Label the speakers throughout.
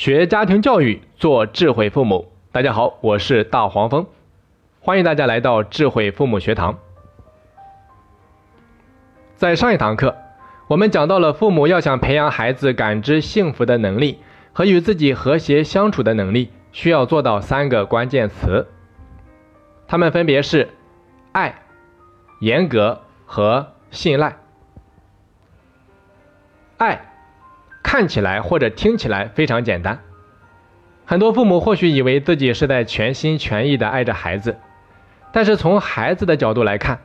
Speaker 1: 学家庭教育，做智慧父母。大家好，我是大黄蜂，欢迎大家来到智慧父母学堂。在上一堂课，我们讲到了父母要想培养孩子感知幸福的能力和与自己和谐相处的能力，需要做到三个关键词，它们分别是爱、严格和信赖。爱。看起来或者听起来非常简单，很多父母或许以为自己是在全心全意的爱着孩子，但是从孩子的角度来看，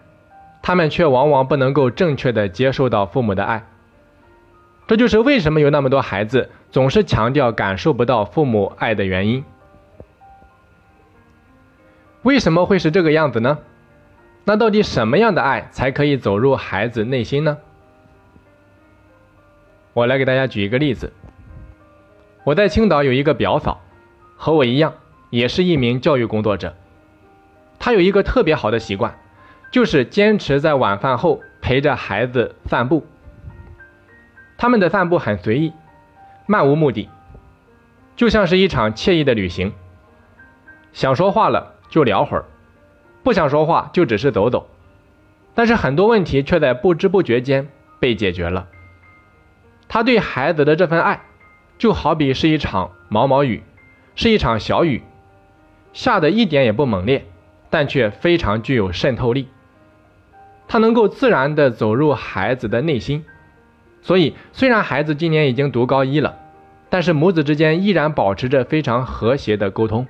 Speaker 1: 他们却往往不能够正确的接受到父母的爱。这就是为什么有那么多孩子总是强调感受不到父母爱的原因。为什么会是这个样子呢？那到底什么样的爱才可以走入孩子内心呢？我来给大家举一个例子。我在青岛有一个表嫂，和我一样，也是一名教育工作者。她有一个特别好的习惯，就是坚持在晚饭后陪着孩子散步。他们的散步很随意，漫无目的，就像是一场惬意的旅行。想说话了就聊会儿，不想说话就只是走走。但是很多问题却在不知不觉间被解决了。他对孩子的这份爱，就好比是一场毛毛雨，是一场小雨，下的一点也不猛烈，但却非常具有渗透力。他能够自然地走入孩子的内心，所以虽然孩子今年已经读高一了，但是母子之间依然保持着非常和谐的沟通。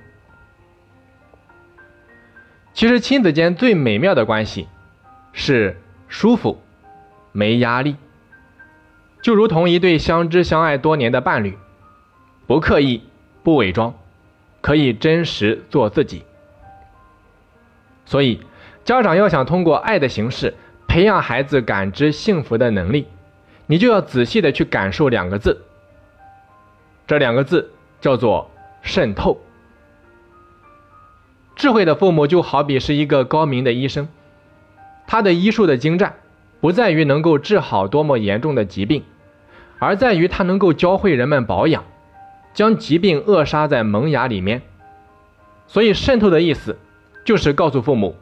Speaker 1: 其实亲子间最美妙的关系，是舒服，没压力。就如同一对相知相爱多年的伴侣，不刻意，不伪装，可以真实做自己。所以，家长要想通过爱的形式培养孩子感知幸福的能力，你就要仔细的去感受两个字。这两个字叫做渗透。智慧的父母就好比是一个高明的医生，他的医术的精湛，不在于能够治好多么严重的疾病。而在于他能够教会人们保养，将疾病扼杀在萌芽里面。所以渗透的意思，就是告诉父母，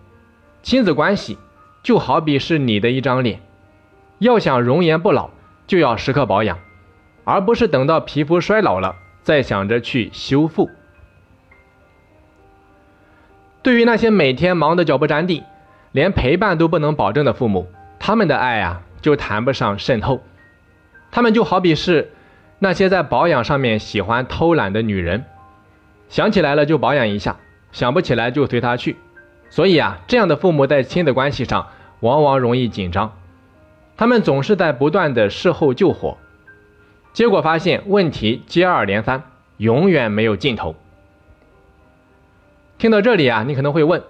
Speaker 1: 亲子关系就好比是你的一张脸，要想容颜不老，就要时刻保养，而不是等到皮肤衰老了再想着去修复。对于那些每天忙得脚不沾地，连陪伴都不能保证的父母，他们的爱啊，就谈不上渗透。他们就好比是那些在保养上面喜欢偷懒的女人，想起来了就保养一下，想不起来就随他去。所以啊，这样的父母在亲子关系上往往容易紧张，他们总是在不断的事后救火，结果发现问题接二连三，永远没有尽头。听到这里啊，你可能会问，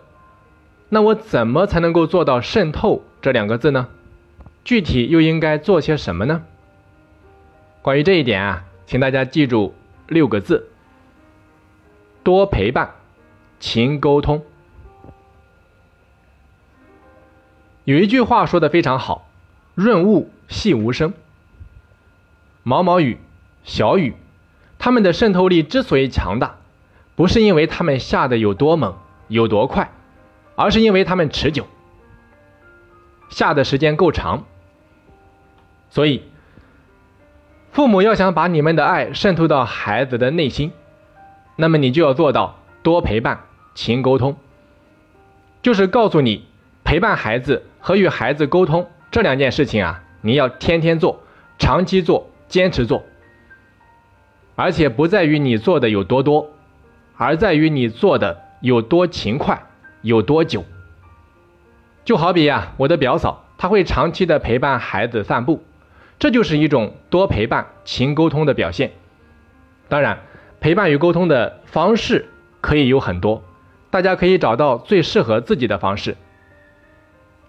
Speaker 1: 那我怎么才能够做到渗透这两个字呢？具体又应该做些什么呢？关于这一点啊，请大家记住六个字：多陪伴，勤沟通。有一句话说的非常好：“润物细无声。”毛毛雨、小雨，它们的渗透力之所以强大，不是因为它们下的有多猛、有多快，而是因为它们持久，下的时间够长，所以。父母要想把你们的爱渗透到孩子的内心，那么你就要做到多陪伴、勤沟通。就是告诉你，陪伴孩子和与孩子沟通这两件事情啊，你要天天做、长期做、坚持做。而且不在于你做的有多多，而在于你做的有多勤快、有多久。就好比呀，我的表嫂，她会长期的陪伴孩子散步。这就是一种多陪伴、勤沟通的表现。当然，陪伴与沟通的方式可以有很多，大家可以找到最适合自己的方式。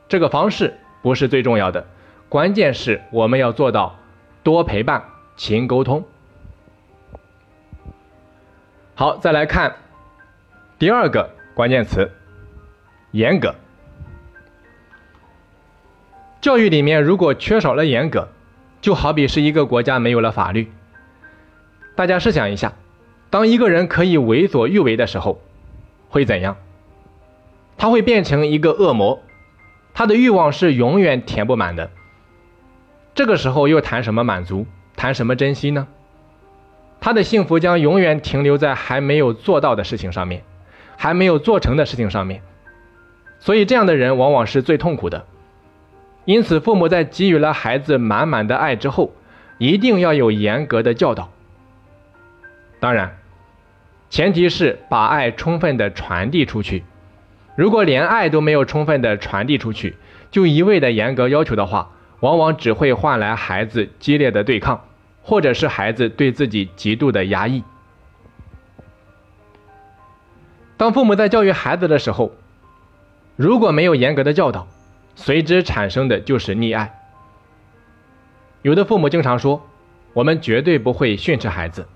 Speaker 1: 这个方式不是最重要的，关键是我们要做到多陪伴、勤沟通。好，再来看第二个关键词：严格。教育里面如果缺少了严格，就好比是一个国家没有了法律。大家试想一下，当一个人可以为所欲为的时候，会怎样？他会变成一个恶魔，他的欲望是永远填不满的。这个时候又谈什么满足，谈什么珍惜呢？他的幸福将永远停留在还没有做到的事情上面，还没有做成的事情上面。所以这样的人往往是最痛苦的。因此，父母在给予了孩子满满的爱之后，一定要有严格的教导。当然，前提是把爱充分的传递出去。如果连爱都没有充分的传递出去，就一味的严格要求的话，往往只会换来孩子激烈的对抗，或者是孩子对自己极度的压抑。当父母在教育孩子的时候，如果没有严格的教导，随之产生的就是溺爱。有的父母经常说：“我们绝对不会训斥孩子。”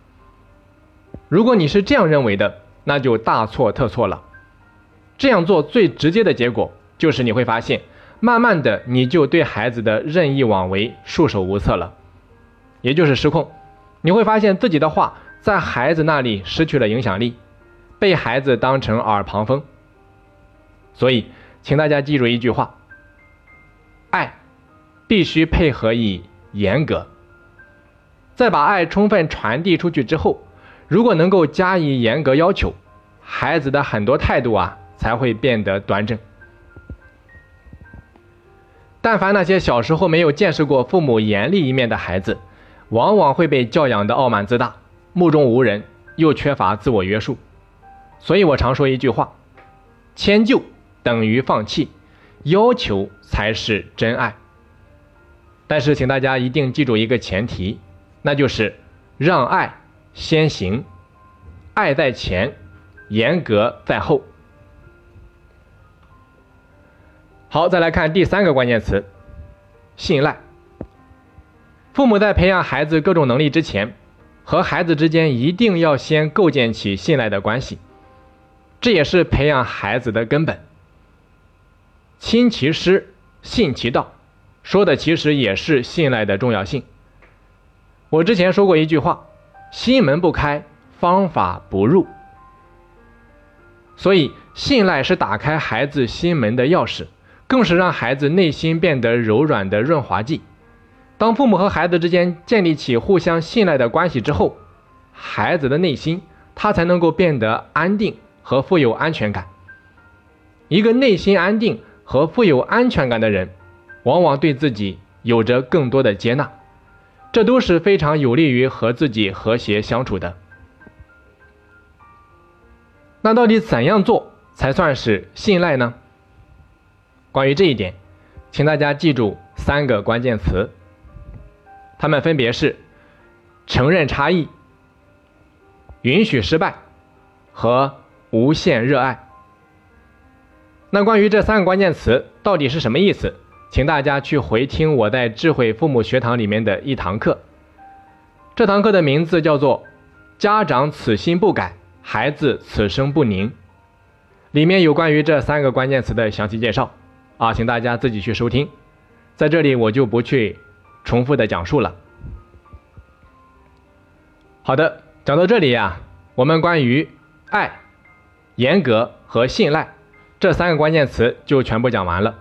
Speaker 1: 如果你是这样认为的，那就大错特错了。这样做最直接的结果就是你会发现，慢慢的你就对孩子的任意妄为束手无策了，也就是失控。你会发现自己的话在孩子那里失去了影响力，被孩子当成耳旁风。所以，请大家记住一句话：必须配合以严格。在把爱充分传递出去之后，如果能够加以严格要求，孩子的很多态度啊。才会变得端正。但凡那些小时候没有见识过父母严厉一面的孩子，往往会被教养的傲慢自大、目中无人，又缺乏自我约束。所以我常说一句话：迁就等于放弃，要求才是真爱。但是，请大家一定记住一个前提，那就是让爱先行，爱在前，严格在后。好，再来看第三个关键词：信赖。父母在培养孩子各种能力之前，和孩子之间一定要先构建起信赖的关系，这也是培养孩子的根本。亲其师，信其道，说的其实也是信赖的重要性。我之前说过一句话：心门不开，方法不入。所以，信赖是打开孩子心门的钥匙。更是让孩子内心变得柔软的润滑剂。当父母和孩子之间建立起互相信赖的关系之后，孩子的内心他才能够变得安定和富有安全感。一个内心安定和富有安全感的人，往往对自己有着更多的接纳，这都是非常有利于和自己和谐相处的。那到底怎样做才算是信赖呢？关于这一点，请大家记住三个关键词，它们分别是承认差异、允许失败和无限热爱。那关于这三个关键词到底是什么意思？请大家去回听我在智慧父母学堂里面的一堂课，这堂课的名字叫做《家长此心不改，孩子此生不宁》，里面有关于这三个关键词的详细介绍。啊，请大家自己去收听，在这里我就不去重复的讲述了。好的，讲到这里呀，我们关于爱、严格和信赖这三个关键词就全部讲完了。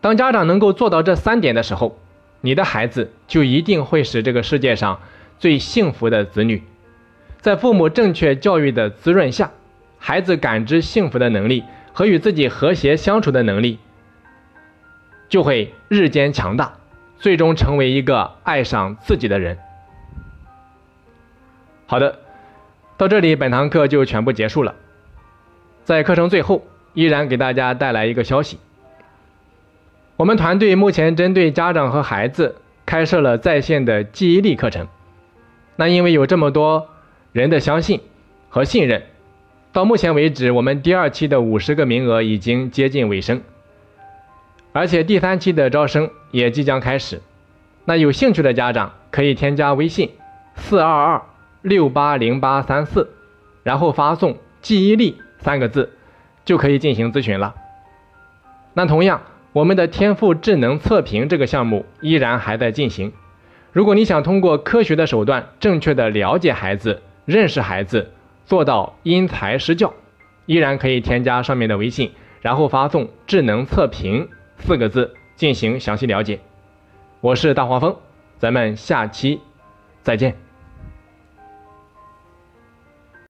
Speaker 1: 当家长能够做到这三点的时候，你的孩子就一定会是这个世界上最幸福的子女。在父母正确教育的滋润下，孩子感知幸福的能力。和与自己和谐相处的能力，就会日渐强大，最终成为一个爱上自己的人。好的，到这里本堂课就全部结束了。在课程最后，依然给大家带来一个消息：我们团队目前针对家长和孩子开设了在线的记忆力课程。那因为有这么多人的相信和信任。到目前为止，我们第二期的五十个名额已经接近尾声，而且第三期的招生也即将开始。那有兴趣的家长可以添加微信四二二六八零八三四，然后发送“记忆力”三个字，就可以进行咨询了。那同样，我们的天赋智能测评这个项目依然还在进行。如果你想通过科学的手段，正确的了解孩子，认识孩子，做到因材施教，依然可以添加上面的微信，然后发送“智能测评”四个字进行详细了解。我是大黄蜂，咱们下期再见。